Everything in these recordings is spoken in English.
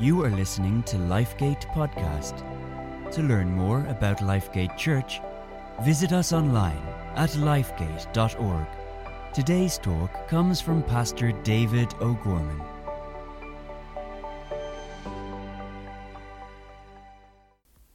You are listening to Lifegate Podcast. To learn more about Lifegate Church, visit us online at lifegate.org. Today's talk comes from Pastor David O'Gorman.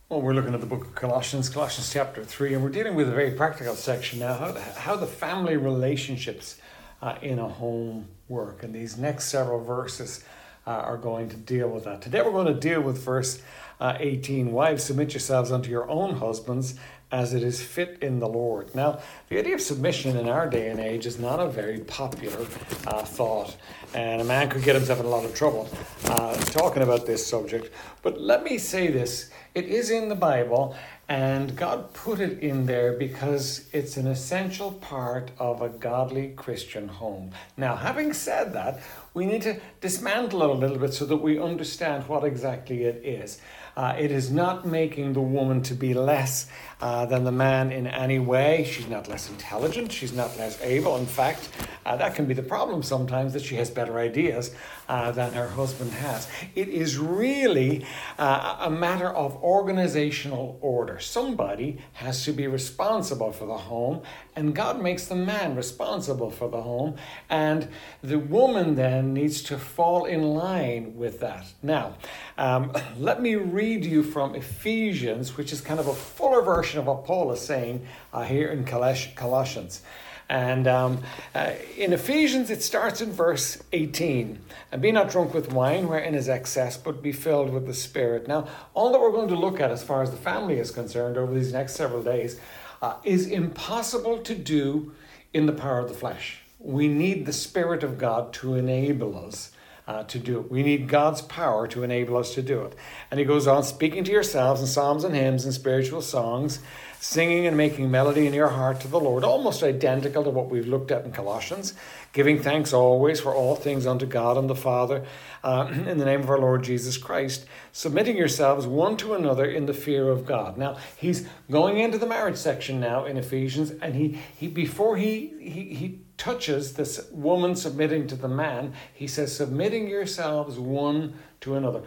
Well, we're looking at the book of Colossians, Colossians chapter 3, and we're dealing with a very practical section now how, the family relationships uh, in a home work. And these next several verses uh, are going to deal with that. Today we're going to deal with verse uh, 18 Wives, submit yourselves unto your own husbands as it is fit in the Lord. Now, the idea of submission in our day and age is not a very popular uh, thought, and a man could get himself in a lot of trouble uh, talking about this subject. But let me say this it is in the Bible, and God put it in there because it's an essential part of a godly Christian home. Now, having said that, we need to dismantle it a little bit so that we understand what exactly it is. Uh, it is not making the woman to be less uh, than the man in any way. She's not less intelligent. She's not less able. In fact, uh, that can be the problem sometimes that she has better ideas uh, than her husband has. It is really uh, a matter of organizational order. Somebody has to be responsible for the home, and God makes the man responsible for the home, and the woman then needs to fall in line with that. Now, um, let me read you from Ephesians, which is kind of a fuller version of what Paul is saying uh, here in Colossians. And um, uh, in Ephesians, it starts in verse 18. And be not drunk with wine, wherein is excess, but be filled with the Spirit. Now, all that we're going to look at as far as the family is concerned over these next several days uh, is impossible to do in the power of the flesh. We need the Spirit of God to enable us uh, to do it. We need God's power to enable us to do it. And he goes on speaking to yourselves in psalms and hymns and spiritual songs, singing and making melody in your heart to the Lord, almost identical to what we've looked at in Colossians, giving thanks always for all things unto God and the Father uh, in the name of our Lord Jesus Christ, submitting yourselves one to another in the fear of God. Now, he's going into the marriage section now in Ephesians, and he, he before he, he, he touches this woman submitting to the man, he says, submitting yourselves one to another.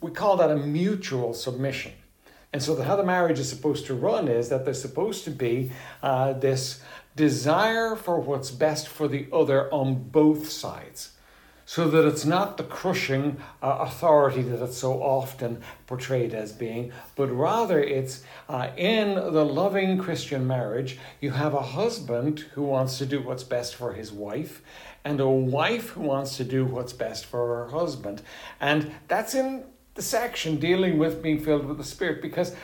We call that a mutual submission. And so, the, how the marriage is supposed to run is that there's supposed to be uh, this desire for what's best for the other on both sides so that it's not the crushing uh, authority that it's so often portrayed as being, but rather it's uh, in the loving Christian marriage, you have a husband who wants to do what's best for his wife, and a wife who wants to do what's best for her husband. And that's in the section dealing with being filled with the Spirit, because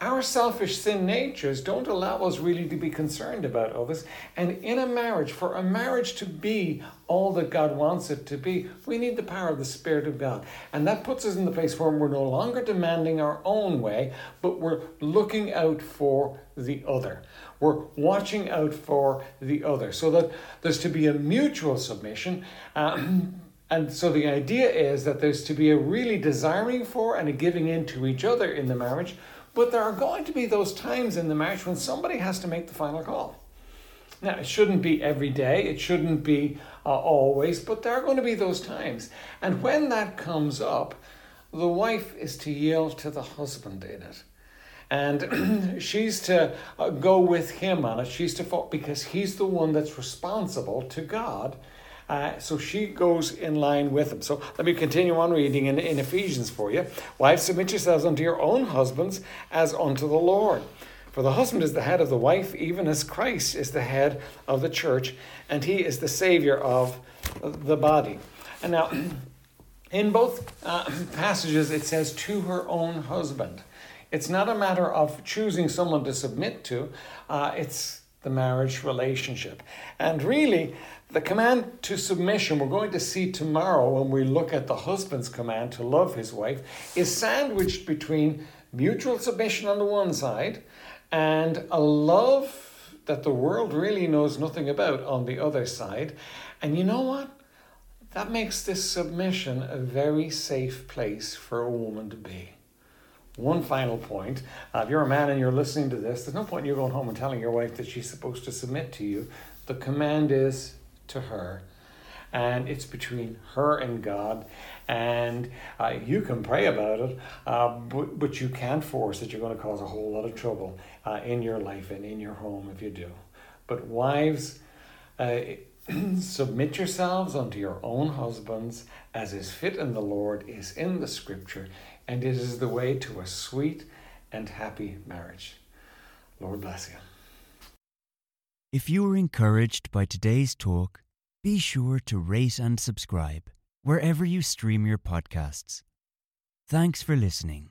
our selfish sin natures don't allow us really to be concerned about others. And in a marriage, for a marriage to be all that God wants it to be, we need the power of the Spirit of God. And that puts us in the place where we're no longer demanding our own way, but we're looking out for the other. We're watching out for the other. So that there's to be a mutual submission. Um, and so the idea is that there's to be a really desiring for and a giving in to each other in the marriage but there are going to be those times in the marriage when somebody has to make the final call. Now, it shouldn't be every day, it shouldn't be uh, always, but there are going to be those times. And when that comes up, the wife is to yield to the husband in it. And she's to uh, go with him on it. She's to fall because he's the one that's responsible to God uh, so she goes in line with him. So let me continue on reading in, in Ephesians for you. Wives, submit yourselves unto your own husbands as unto the Lord. For the husband is the head of the wife, even as Christ is the head of the church, and he is the Savior of the body. And now, in both uh, passages, it says to her own husband. It's not a matter of choosing someone to submit to, uh, it's the marriage relationship. And really, the command to submission, we're going to see tomorrow when we look at the husband's command to love his wife, is sandwiched between mutual submission on the one side and a love that the world really knows nothing about on the other side. And you know what? That makes this submission a very safe place for a woman to be. One final point uh, if you're a man and you're listening to this, there's no point in you going home and telling your wife that she's supposed to submit to you. The command is to her. and it's between her and God. And uh, you can pray about it, uh, but, but you can't force it. You're going to cause a whole lot of trouble uh, in your life and in your home if you do. But wives, uh, submit yourselves unto your own husbands as is fit in the Lord, is in the scripture, and it is the way to a sweet and happy marriage. Lord bless you. If you were encouraged by today's talk, be sure to rate and subscribe wherever you stream your podcasts. Thanks for listening.